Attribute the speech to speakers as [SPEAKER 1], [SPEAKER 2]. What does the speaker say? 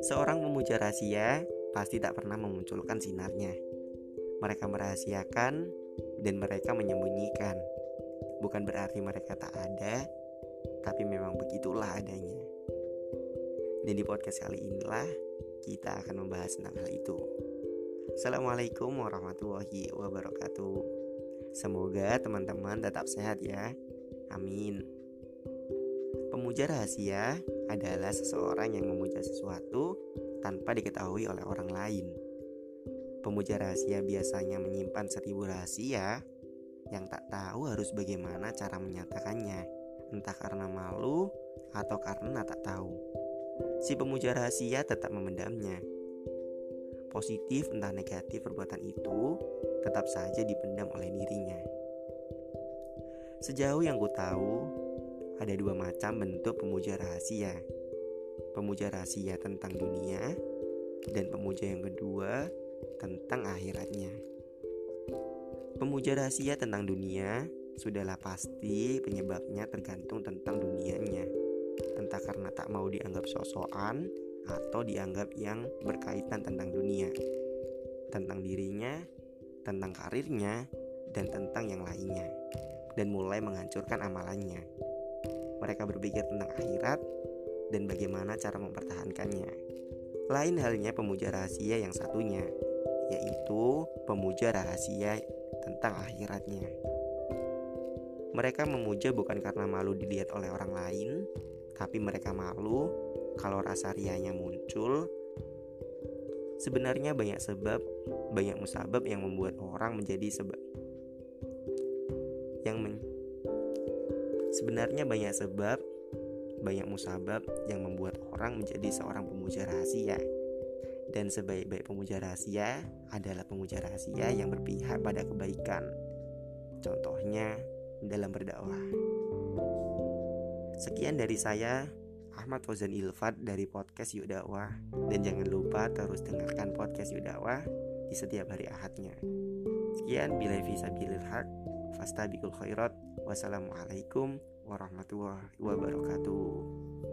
[SPEAKER 1] Seorang pemuja rahasia pasti tak pernah memunculkan sinarnya. Mereka merahasiakan dan mereka menyembunyikan. Bukan berarti mereka tak ada, tapi memang begitulah adanya. Dan di podcast kali inilah kita akan membahas tentang hal itu. Assalamualaikum warahmatullahi wabarakatuh. Semoga teman-teman tetap sehat ya. Amin. Pemuja rahasia adalah seseorang yang memuja sesuatu tanpa diketahui oleh orang lain. Pemuja rahasia biasanya menyimpan seribu rahasia yang tak tahu harus bagaimana cara menyatakannya, entah karena malu atau karena tak tahu. Si pemuja rahasia tetap memendamnya. Positif entah negatif perbuatan itu tetap saja dipendam oleh dirinya. Sejauh yang ku tahu, ada dua macam bentuk pemuja rahasia pemuja rahasia tentang dunia, dan pemuja yang kedua tentang akhiratnya. Pemuja rahasia tentang dunia sudahlah pasti penyebabnya tergantung tentang dunianya. Entah karena tak mau dianggap sosokan atau dianggap yang berkaitan tentang dunia, tentang dirinya, tentang karirnya, dan tentang yang lainnya, dan mulai menghancurkan amalannya. Mereka berpikir tentang akhirat dan bagaimana cara mempertahankannya. Lain halnya pemuja rahasia yang satunya, yaitu pemuja rahasia tentang akhiratnya. Mereka memuja bukan karena malu dilihat oleh orang lain, tapi mereka malu kalau rasa rianya muncul. Sebenarnya banyak sebab, banyak musabab yang membuat orang menjadi sebab yang men Sebenarnya banyak sebab banyak musabab yang membuat orang menjadi seorang pemuja rahasia. Dan sebaik-baik pemuja rahasia adalah pemuja rahasia yang berpihak pada kebaikan. Contohnya dalam berdakwah. Sekian dari saya, Ahmad Fauzan Ilfat dari podcast Yuk Dakwah. Dan jangan lupa terus dengarkan podcast Yuk Dakwah di setiap hari Ahadnya. Sekian, bila visa bilil haq, fastabikul khairat. Wassalamualaikum warahmatullahi wabarakatuh.